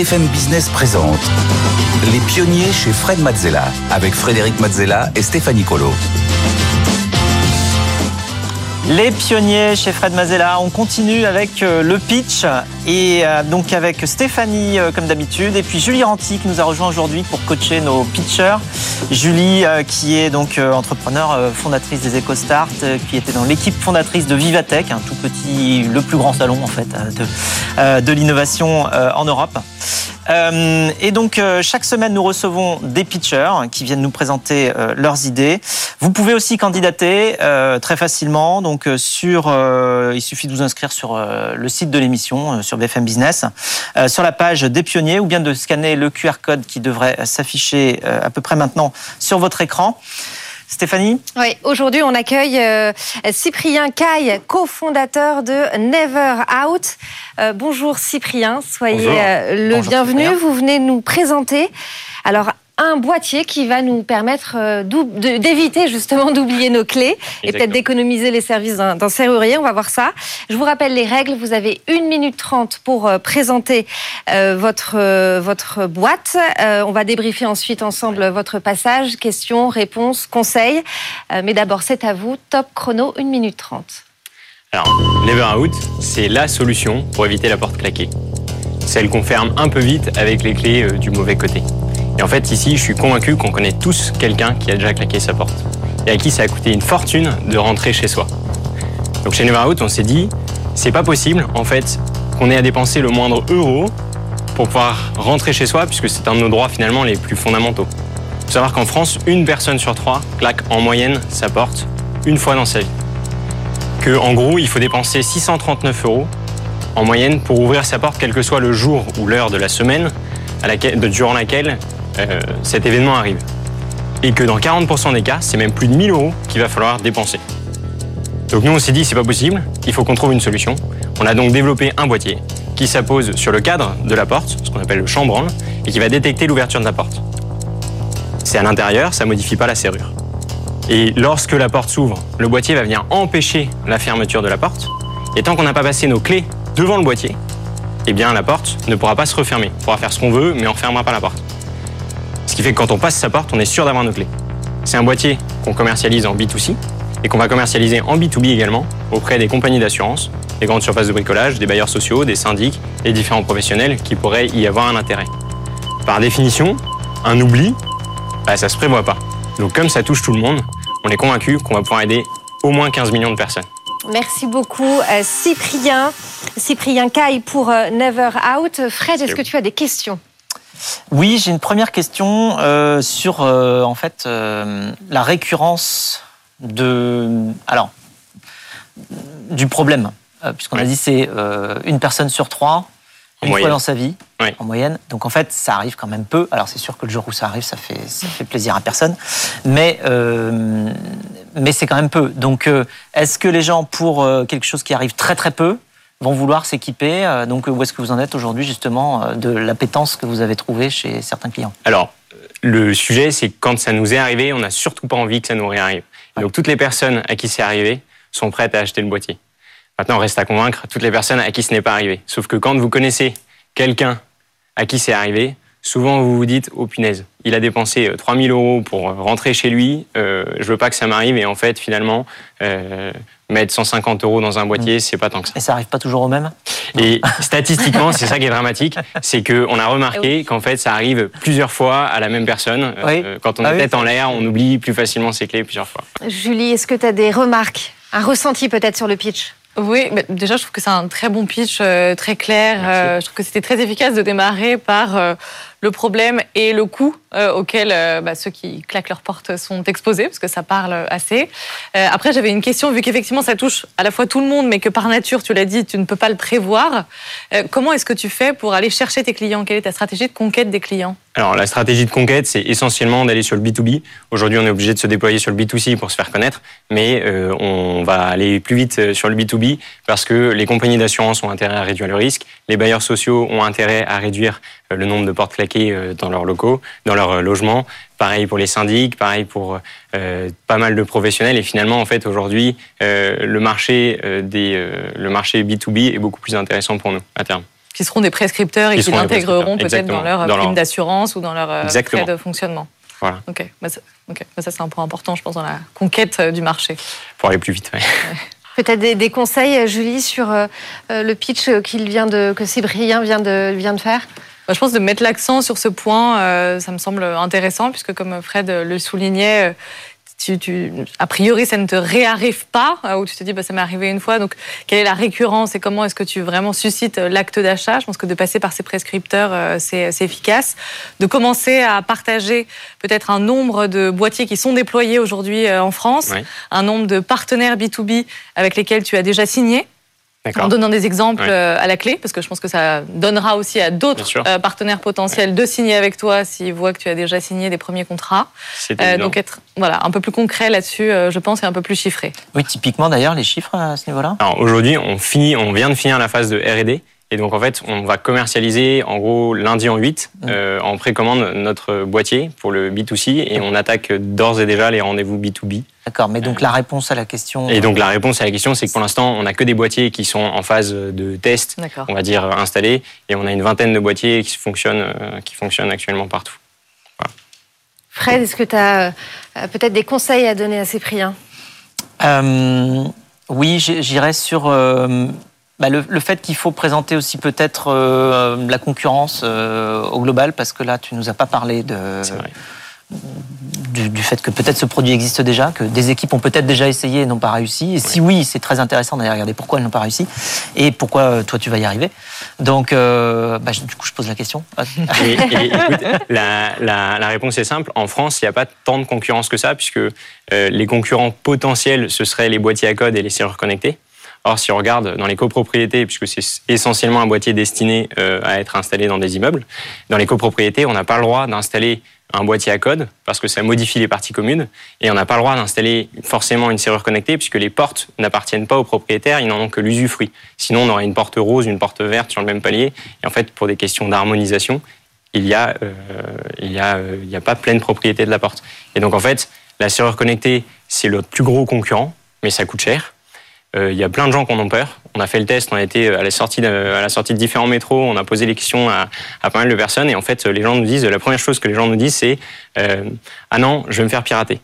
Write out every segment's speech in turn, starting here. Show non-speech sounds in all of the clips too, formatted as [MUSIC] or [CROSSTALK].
BFM Business présente Les pionniers chez Fred Mazzella avec Frédéric Mazzella et Stéphanie Colo. Les pionniers chez Fred Mazella, on continue avec euh, le pitch et euh, donc avec Stéphanie euh, comme d'habitude et puis Julie Ranti qui nous a rejoint aujourd'hui pour coacher nos pitchers. Julie qui est donc entrepreneur, fondatrice des EcoStart, qui était dans l'équipe fondatrice de Vivatech, un tout petit, le plus grand salon en fait de, de l'innovation en Europe. Et donc, chaque semaine, nous recevons des pitchers qui viennent nous présenter leurs idées. Vous pouvez aussi candidater très facilement. Donc, sur, il suffit de vous inscrire sur le site de l'émission, sur BFM Business, sur la page des pionniers, ou bien de scanner le QR code qui devrait s'afficher à peu près maintenant sur votre écran. Stéphanie Oui, aujourd'hui on accueille euh, Cyprien Caille, cofondateur de Never Out. Euh, bonjour Cyprien, soyez euh, le bienvenu. Vous venez nous présenter. Alors un boîtier qui va nous permettre euh, d'éviter justement [LAUGHS] d'oublier nos clés et peut-être d'économiser les services d'un serrurier. On va voir ça. Je vous rappelle les règles. Vous avez une minute trente pour euh, présenter euh, votre, votre boîte. On va débriefer ensuite ensemble votre passage, questions, réponses, conseils. Mais d'abord, c'est à vous. Top chrono, une minute trente. Alors, Never Out, c'est la solution pour éviter la porte claquée. Celle qu'on ferme un peu vite avec les clés du mauvais côté. Et en fait, ici, je suis convaincu qu'on connaît tous quelqu'un qui a déjà claqué sa porte et à qui ça a coûté une fortune de rentrer chez soi. Donc chez Neverhout, on s'est dit, c'est pas possible, en fait, qu'on ait à dépenser le moindre euro pour pouvoir rentrer chez soi, puisque c'est un de nos droits finalement les plus fondamentaux. Il faut savoir qu'en France, une personne sur trois claque en moyenne sa porte une fois dans sa vie. Que, en gros, il faut dépenser 639 euros en moyenne pour ouvrir sa porte, quel que soit le jour ou l'heure de la semaine durant laquelle euh, cet événement arrive. Et que dans 40% des cas, c'est même plus de 1000 euros qu'il va falloir dépenser. Donc nous, on s'est dit, c'est pas possible, il faut qu'on trouve une solution. On a donc développé un boîtier qui s'appose sur le cadre de la porte, ce qu'on appelle le chambranle, et qui va détecter l'ouverture de la porte. C'est à l'intérieur, ça modifie pas la serrure. Et lorsque la porte s'ouvre, le boîtier va venir empêcher la fermeture de la porte. Et tant qu'on n'a pas passé nos clés devant le boîtier, eh bien la porte ne pourra pas se refermer. On pourra faire ce qu'on veut, mais on ne fermera pas la porte. Ce qui fait que quand on passe sa porte, on est sûr d'avoir nos clés. C'est un boîtier qu'on commercialise en B2C et qu'on va commercialiser en B2B également auprès des compagnies d'assurance, des grandes surfaces de bricolage, des bailleurs sociaux, des syndics et différents professionnels qui pourraient y avoir un intérêt. Par définition, un oubli, bah, ça se prévoit pas. Donc comme ça touche tout le monde, on est convaincu qu'on va pouvoir aider au moins 15 millions de personnes. Merci beaucoup euh, Cyprien. Cyprien Caille pour euh, Never Out. Fred, est-ce que tu as des questions? Oui, j'ai une première question euh, sur euh, en fait euh, la récurrence de alors du problème puisqu'on a dit c'est une personne sur trois une fois dans sa vie en moyenne. Donc en fait, ça arrive quand même peu. Alors c'est sûr que le jour où ça arrive, ça fait ça fait plaisir à personne, mais mais c'est quand même peu. Donc est-ce que les gens pour quelque chose qui arrive très très peu vont vouloir s'équiper. Euh, donc, où est-ce que vous en êtes aujourd'hui, justement, euh, de l'appétence que vous avez trouvée chez certains clients? Alors, le sujet, c'est quand ça nous est arrivé, on n'a surtout pas envie que ça nous réarrive. Donc, toutes les personnes à qui c'est arrivé sont prêtes à acheter le boîtier. Maintenant, reste à convaincre toutes les personnes à qui ce n'est pas arrivé. Sauf que quand vous connaissez quelqu'un à qui c'est arrivé, souvent vous vous dites, oh punaise, il a dépensé 3000 euh, euros pour rentrer chez lui, euh, je veux pas que ça m'arrive, et en fait, finalement, euh, mettre 150 euros dans un boîtier, mm. c'est pas tant que ça. Et ça arrive pas toujours au même? Et statistiquement, c'est ça qui est dramatique, c'est qu'on a remarqué qu'en fait, ça arrive plusieurs fois à la même personne. Euh, quand on ah est tête en l'air, on oublie plus facilement ses clés plusieurs fois. Julie, est-ce que tu as des remarques, un ressenti peut-être sur le pitch? Oui, déjà je trouve que c'est un très bon pitch, très clair. je trouve que c'était très efficace de démarrer par le problème et le coût euh, auquel euh, bah, ceux qui claquent leurs portes sont exposés, parce que ça parle assez. Euh, après, j'avais une question, vu qu'effectivement ça touche à la fois tout le monde, mais que par nature, tu l'as dit, tu ne peux pas le prévoir. comment est-ce que tu fais pour aller chercher tes clients? Quelle est ta stratégie de conquête des clients? Alors la stratégie de conquête, c'est essentiellement d'aller sur le B2B. Aujourd'hui, on est obligé de se déployer sur le B2C pour se faire connaître, mais on va aller plus vite sur le B2B parce que les compagnies d'assurance ont intérêt à réduire le risque, les bailleurs sociaux ont intérêt à réduire le nombre de portes claquées dans leurs locaux, dans leur euh, logement. Pareil pour les syndics, pareil pour euh, pas mal de professionnels. Et finalement, en fait, aujourd'hui, euh, le marché des le marché B2B est beaucoup plus intéressant pour nous à terme. qui seront des prescripteurs et qui, l'intégreront peut-être dans leur prime d'assurance ou dans leur frais de fonctionnement. Voilà. Ok, bah, ça, bah, ça c'est un point important, je pense, dans la conquête du marché. Pour aller plus vite, oui. [LAUGHS] Peut-être des, conseils, Julie, sur le pitch qu'il vient de, que Cyprien vient de, vient de faire? Bah, je pense de mettre l'accent sur ce point, ça me semble intéressant, puisque comme Fred le soulignait, tu, a priori, ça ne te réarrive pas, euh, ou tu te dis, bah, ça m'est arrivé une fois. Donc, quelle est la récurrence et comment est-ce que tu vraiment suscites euh, l'acte d'achat? Je pense que de passer par ces prescripteurs, euh, c'est efficace. De commencer à partager peut-être un nombre de boîtiers qui sont déployés aujourd'hui en France, un nombre de partenaires B2B avec lesquels tu as déjà signé en donnant des exemples euh, à la clé, parce que je pense que ça donnera aussi à d'autres euh, partenaires potentiels de signer avec toi s'ils voient que tu as déjà signé des premiers contrats. Euh, donc être voilà, un peu plus concret là-dessus, je pense, et un peu plus chiffré. Oui, typiquement d'ailleurs, les chiffres à ce niveau-là? Aujourd'hui, on, finit, on vient de finir la phase de RD. Et donc en fait, on va commercialiser en gros lundi en 8 mmh. en précommande notre boîtier pour le B2C et on attaque d'ores et déjà les rendez-vous B2B. D'accord, mais donc la réponse à la question. Et donc la réponse à la question, c'est que pour l'instant, on n'a que des boîtiers qui sont en phase de test, on va dire installés, et on a une vingtaine de boîtiers qui fonctionnent, euh, qui fonctionnent actuellement partout. Fred, est-ce que tu as euh, peut-être des conseils à donner à Cyprien euh, Oui, j'irais sur bah, le, fait qu'il faut présenter aussi peut-être la concurrence au global, parce que là, tu nous as pas parlé de du, fait que peut-être ce produit existe déjà, que des équipes ont peut-être déjà essayé et n'ont pas réussi. Et si oui, c'est très intéressant d'aller regarder pourquoi elles n'ont pas réussi et pourquoi euh, toi tu vas y arriver. Donc, euh, bah, du coup, je pose la question. la, réponse est simple. En France, il n'y a pas tant de concurrence que ça, puisque euh, les concurrents potentiels, ce seraient les boîtiers à code et les serrures connectés. Or, si on regarde dans les copropriétés, puisque c'est essentiellement un boîtier destiné à être installé dans des immeubles, dans les copropriétés, on n'a pas le droit d'installer un boîtier à code parce que ça modifie les parties communes et on n'a pas le droit d'installer forcément une serrure connectée puisque les portes n'appartiennent pas aux propriétaires, ils n'en ont que l'usufruit. Sinon, on aurait une porte rose, une porte verte sur le même palier. Et en fait, pour des questions d'harmonisation, il n'y a, euh, a, euh, a pas pleine propriété de la porte. Et donc, en fait, la serrure connectée, c'est le plus gros concurrent, mais ça coûte cher. Euh, il y a plein de gens qui en ont peur. On a fait le test, on a été à la sortie de, à la sortie de différents métros, on a posé les questions à, à, pas mal de personnes et en fait, les gens nous disent, la première chose que les gens nous disent, c'est euh, ah non, je vais me faire pirater.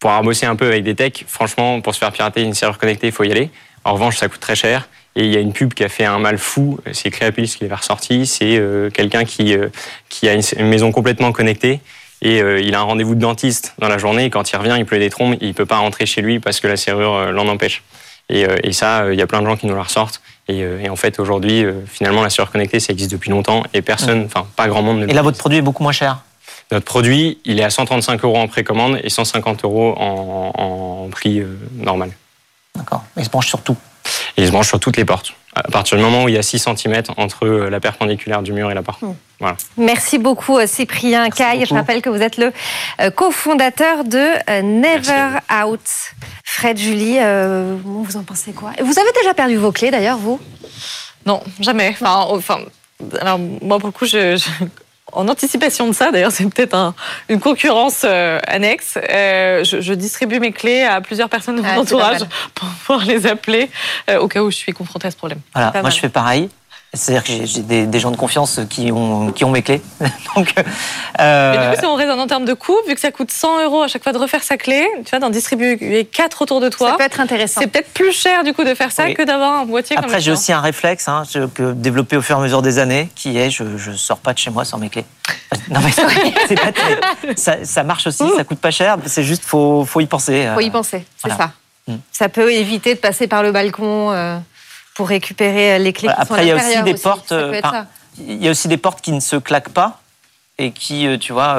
Pour avoir bossé un peu avec des techs, franchement, pour se faire pirater une serveur connectée, il faut y aller. En revanche, ça coûte très cher. Et il y a une pub qui a fait un mal fou, c'est Créapilis qui l'avait ressorti, c'est euh, quelqu'un qui, euh, qui a une maison complètement connectée et euh, il a un rendez-vous de dentiste dans la journée et quand il revient, il pleut des trombes, il peut pas rentrer chez lui parce que la serrure euh, l'en empêche. Et, euh, et ça, il y a plein de gens qui nous la ressortent. Et, et en fait, aujourd'hui, finalement, la serrure connectée, ça existe depuis longtemps et personne, enfin, pas grand monde. Ne et là, votre produit est beaucoup moins cher notre produit, il est à 135 euros en précommande et 150 euros en, en prix normal. D'accord. Il se branche sur tout Et il se branche sur toutes les portes à partir du moment où il y a 6 cm entre la perpendiculaire du mur et la porte. Hmm. Voilà. Merci beaucoup euh, Cyprien Caille. Je rappelle que vous êtes le euh, cofondateur de euh, Never Out. Fred, Julie, vous en pensez quoi? Vous avez déjà perdu vos clés d'ailleurs, vous? Non, jamais. Enfin, enfin, alors moi pour le coup, je en anticipation de ça, d'ailleurs, c'est peut-être une concurrence euh, annexe. Euh, je, distribue mes clés à plusieurs personnes de mon ah, entourage [LAUGHS] pour pouvoir les appeler euh, au cas où je suis confrontée à ce problème. Voilà, moi je fais pareil. C'est-à-dire que j'ai des, gens de confiance qui ont, qui ont mes clés. [LAUGHS] Donc, euh... Mais du coup, si on raisonne en termes de coût, vu que ça coûte 100 euros à chaque fois de refaire sa clé, tu vois, d'en distribuer quatre autour de toi. Ça peut être intéressant. C'est peut-être plus cher du coup de faire ça que d'avoir un boîtier Après, comme Après, j'ai aussi un réflexe hein, que développé au fur et à mesure des années, qui est je, je sors pas de chez moi sans mes clés. [LAUGHS] Non mais c'est pas ça, ça, marche aussi, ça coûte pas cher. C'est juste faut faut y penser. Faut y penser, c'est ça. Mm. Ça peut éviter de passer par le balcon. Euh pour récupérer euh, les clés. Qui Après, il y a aussi des portes. Euh, il y a aussi des portes qui ne se claquent pas et qui, euh, tu vois,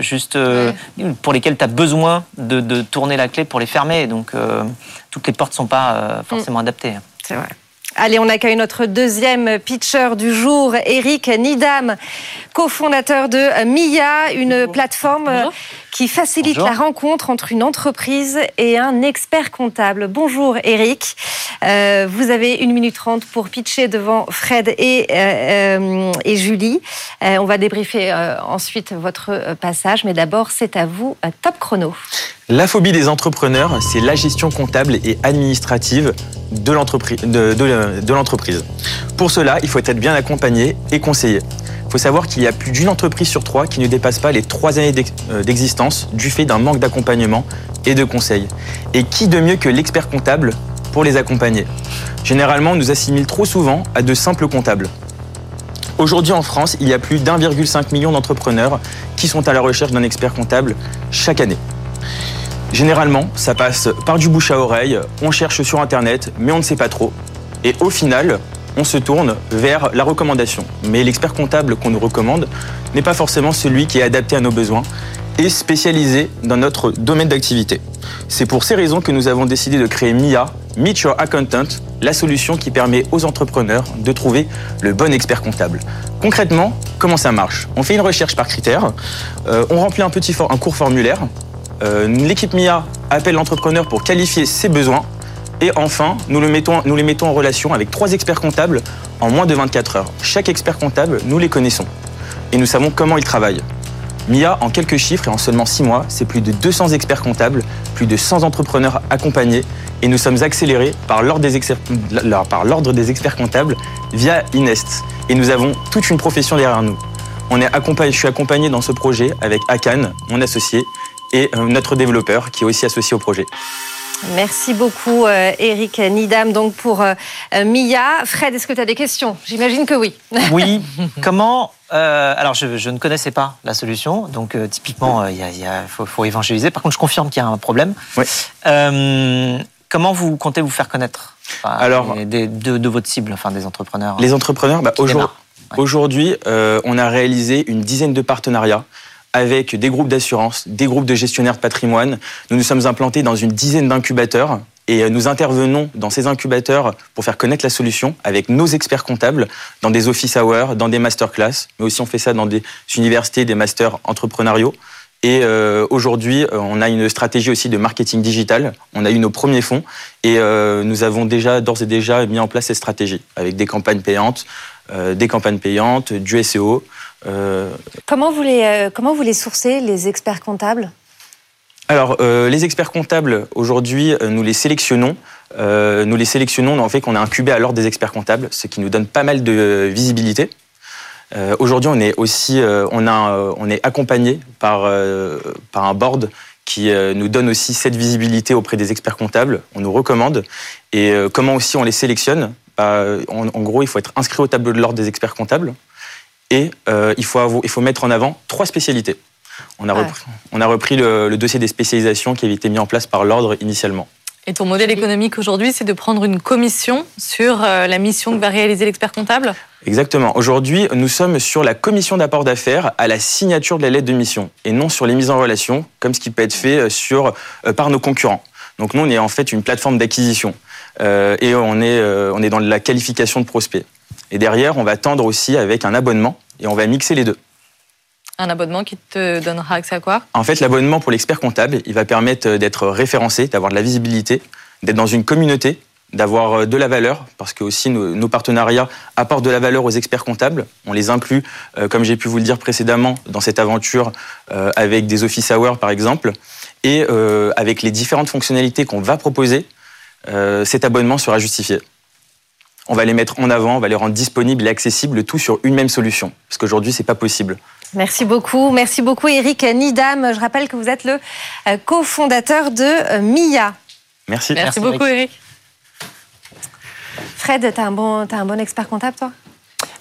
juste pour lesquelles tu as besoin de, tourner la clé pour les fermer. Donc, toutes les portes ne sont pas forcément mm. adaptées. C'est vrai. Allez, on accueille notre deuxième pitcher du jour, Eric Nidam, cofondateur de MIA, une plateforme qui facilite la rencontre entre une entreprise et un expert comptable. Bonjour Eric, euh, vous avez une minute trente pour pitcher devant Fred et, euh, et Julie. Euh, on va débriefer ensuite votre passage, mais d'abord c'est à vous, top chrono. La phobie des entrepreneurs, c'est la gestion comptable et administrative de l'entreprise. Pour cela, il faut être bien accompagné et conseillé. Il faut savoir qu'il y a plus d'une entreprise sur trois qui ne dépasse pas les trois années euh, d'existence du fait d'un manque d'accompagnement et de conseils. Et qui de mieux que l'expert comptable pour les accompagner? Généralement, on nous assimile trop souvent à de simples comptables. Aujourd'hui en France, il y a plus d'1,5 million d'entrepreneurs qui sont à la recherche d'un expert comptable chaque année. Généralement, ça passe par du bouche à oreille, on cherche sur Internet, mais on ne sait pas trop. Et au final, on se tourne vers la recommandation. Mais l'expert comptable qu'on nous recommande n'est pas forcément celui qui est adapté à nos besoins et spécialisé dans notre domaine d'activité. C'est pour ces raisons que nous avons décidé de créer MIA, Meet Your Accountant, la solution qui permet aux entrepreneurs de trouver le bon expert comptable. Concrètement, comment ça marche? On fait une recherche par critères, euh, on remplit un, petit un court formulaire, euh, l'équipe MIA appelle l'entrepreneur pour qualifier ses besoins, et enfin, nous, les mettons en relation avec trois experts comptables en moins de 24 heures. Chaque expert comptable, nous les connaissons, et nous savons comment ils travaillent. MIA, en quelques chiffres et en seulement 6 mois, c'est plus de 200 experts comptables, plus de 100 entrepreneurs accompagnés et nous sommes accélérés par l'ordre des, experts comptables via Inest. Et nous avons toute une profession derrière nous. On est je suis accompagné dans ce projet avec Akan, mon associé, et euh, notre développeur qui est aussi associé au projet. Merci beaucoup, euh, Eric Nidam, donc pour euh, Mia. Fred, est-ce que tu as des questions? J'imagine que oui. [LAUGHS] Oui. Comment alors, je, ne connaissais pas la solution, donc typiquement, il faut, évangéliser. Par contre, je confirme qu'il y a un problème. Oui. Comment vous comptez vous faire connaître? Alors, de, votre cible, enfin des entrepreneurs Les entrepreneurs, bah, aujourd'hui, euh, on a réalisé une dizaine de partenariats avec des groupes d'assurance, des groupes de gestionnaires de patrimoine. Nous nous sommes implantés dans une dizaine d'incubateurs et euh, nous intervenons dans ces incubateurs pour faire connaître la solution avec nos experts comptables dans des office hours, dans des masterclass, mais aussi on fait ça dans des universités, des masters entrepreneuriaux. Et euh, aujourd'hui, euh, on a une stratégie aussi de marketing digital. On a eu nos premiers fonds et nous avons déjà d'ores et déjà mis en place cette stratégie avec des campagnes payantes, des campagnes payantes, du SEO. Comment vous les comment vous les sourcez les experts comptables? Alors, les experts comptables, aujourd'hui, nous les sélectionnons. nous les sélectionnons en fait qu'on a incubé à l'ordre des experts comptables, ce qui nous donne pas mal de visibilité. Euh, aujourd'hui, on est aussi, euh, on, a, euh, on est accompagné par, par un board qui nous donne aussi cette visibilité auprès des experts comptables. On nous recommande. Et comment aussi on les sélectionne? Bah, en, gros, il faut être inscrit au tableau de l'ordre des experts comptables et il, faut il faut mettre en avant trois spécialités. On a, repris, on a repris le, le, dossier des spécialisations qui avait été mis en place par l'ordre initialement. Et ton modèle économique aujourd'hui, c'est de prendre une commission sur la mission que va réaliser l'expert comptable? Exactement. Aujourd'hui, nous sommes sur la commission d'apport d'affaires à la signature de la lettre de mission et non sur les mises en relation, comme ce qui peut être fait euh, sur, euh, par nos concurrents. Donc nous, on est en fait une plateforme d'acquisition euh, et on est, on est dans la qualification de prospect. Et derrière, on va tendre aussi avec un abonnement et on va mixer les deux. Un abonnement qui te donnera accès à quoi? En fait, l'abonnement pour l'expert comptable, il va permettre d'être référencé, d'avoir de la visibilité, d'être dans une communauté d'avoir euh, de la valeur, parce que aussi nos, partenariats apportent de la valeur aux experts comptables. On les inclut, euh, comme j'ai pu vous le dire précédemment, dans cette aventure euh, avec des office hours par exemple, et avec les différentes fonctionnalités qu'on va proposer, cet abonnement sera justifié. On va les mettre en avant, on va les rendre disponibles et accessibles, tout sur une même solution, parce qu'aujourd'hui c'est pas possible. Merci beaucoup, merci beaucoup Eric Nidam. Je rappelle que vous êtes le cofondateur de MIA. Merci. Merci, beaucoup Eric. Fred, tu un, bon, as un bon expert comptable, toi?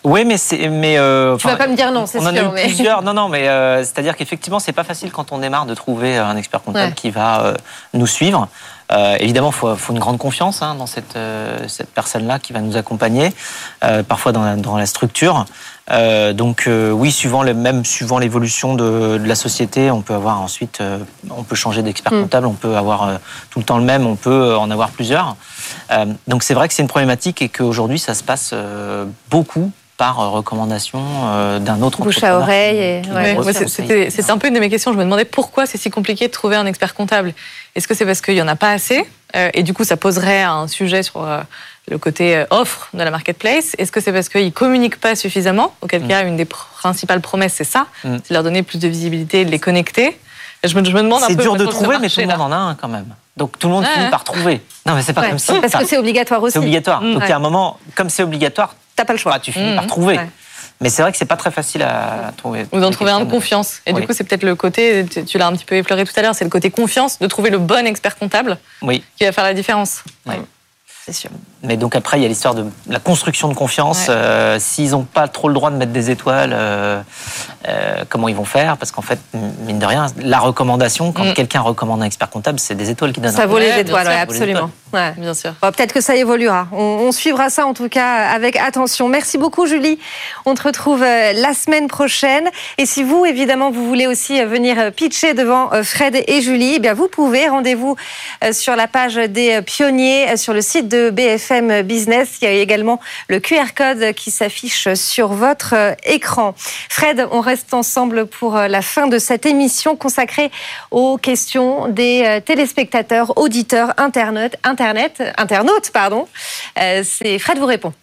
Oui, mais c'est. Mais euh, tu vas pas me dire non, c'est sûr. On en a eu plusieurs. Non, non, mais euh, c'est-à-dire qu'effectivement, c'est pas facile quand on démarre de trouver un expert comptable qui va euh, nous suivre. Évidemment, il faut, faut, une grande confiance hein, dans cette, cette personne-là qui va nous accompagner, parfois dans la, dans la structure. Euh, donc euh, oui, suivant le, même suivant l'évolution de, de, la société, on peut avoir ensuite, euh, on peut changer d'expert mm. comptable, on peut avoir tout le temps le même, on peut en avoir plusieurs. donc c'est vrai que c'est une problématique et qu'aujourd'hui ça se passe beaucoup par recommandation d'un autre bouche à oreille. c'est un peu une de mes questions. Je me demandais pourquoi c'est si compliqué de trouver un expert comptable. Est-ce que c'est parce qu'il y en a pas assez et du coup ça poserait un sujet sur le côté euh, offre de la marketplace? Est-ce que c'est parce qu'ils ne communiquent pas suffisamment Auquel mm. cas, une des principales promesses, c'est ça, mm. c'est de leur donner plus de visibilité, de les connecter. Je me, je me demande un peu. C'est dur de trouver, mais tout le monde là. en a un quand même. Donc tout le monde Ouais, finit ouais. par trouver. Non, mais c'est pas Ouais, comme si. Parce que c'est obligatoire aussi. C'est obligatoire. Mm. Donc il y Ouais. a un moment, comme c'est obligatoire, T'as pas le choix. bah, tu finis par trouver. Ouais. Mais c'est vrai que c'est pas très facile à trouver. Ou d'en trouver un de confiance. Et Oui. du coup, c'est peut-être le côté, tu, tu l'as un petit peu effleuré tout à l'heure, c'est le côté confiance, de trouver le bon expert comptable Oui. qui va faire la différence. Oui. C'est sûr. Mais donc après, il y a l'histoire de la construction de confiance. Ouais. Euh, S'ils n'ont pas trop le droit de mettre des étoiles, euh, euh, comment ils vont faire? Parce qu'en fait, mine de rien, la recommandation, quand Mm. quelqu'un recommande un expert comptable, c'est des étoiles qui donnent. Ça vaut les étoiles, ouais, ça vaut les absolument. Ouais. Bien sûr. Bon, Peut-être que ça évoluera. On, on suivra ça en tout cas avec attention. Merci beaucoup Julie. On te retrouve la semaine prochaine. Et si vous, évidemment, vous voulez aussi venir pitcher devant Fred et Julie, eh bien vous pouvez. Rendez-vous sur la page des pionniers, sur le site de Business. Il y a également le QR code qui s'affiche sur votre euh, écran. Fred, on reste ensemble pour euh, la fin de cette émission consacrée aux questions des euh, téléspectateurs, auditeurs, internautes, internet, internautes, pardon. C'est Fred vous répond.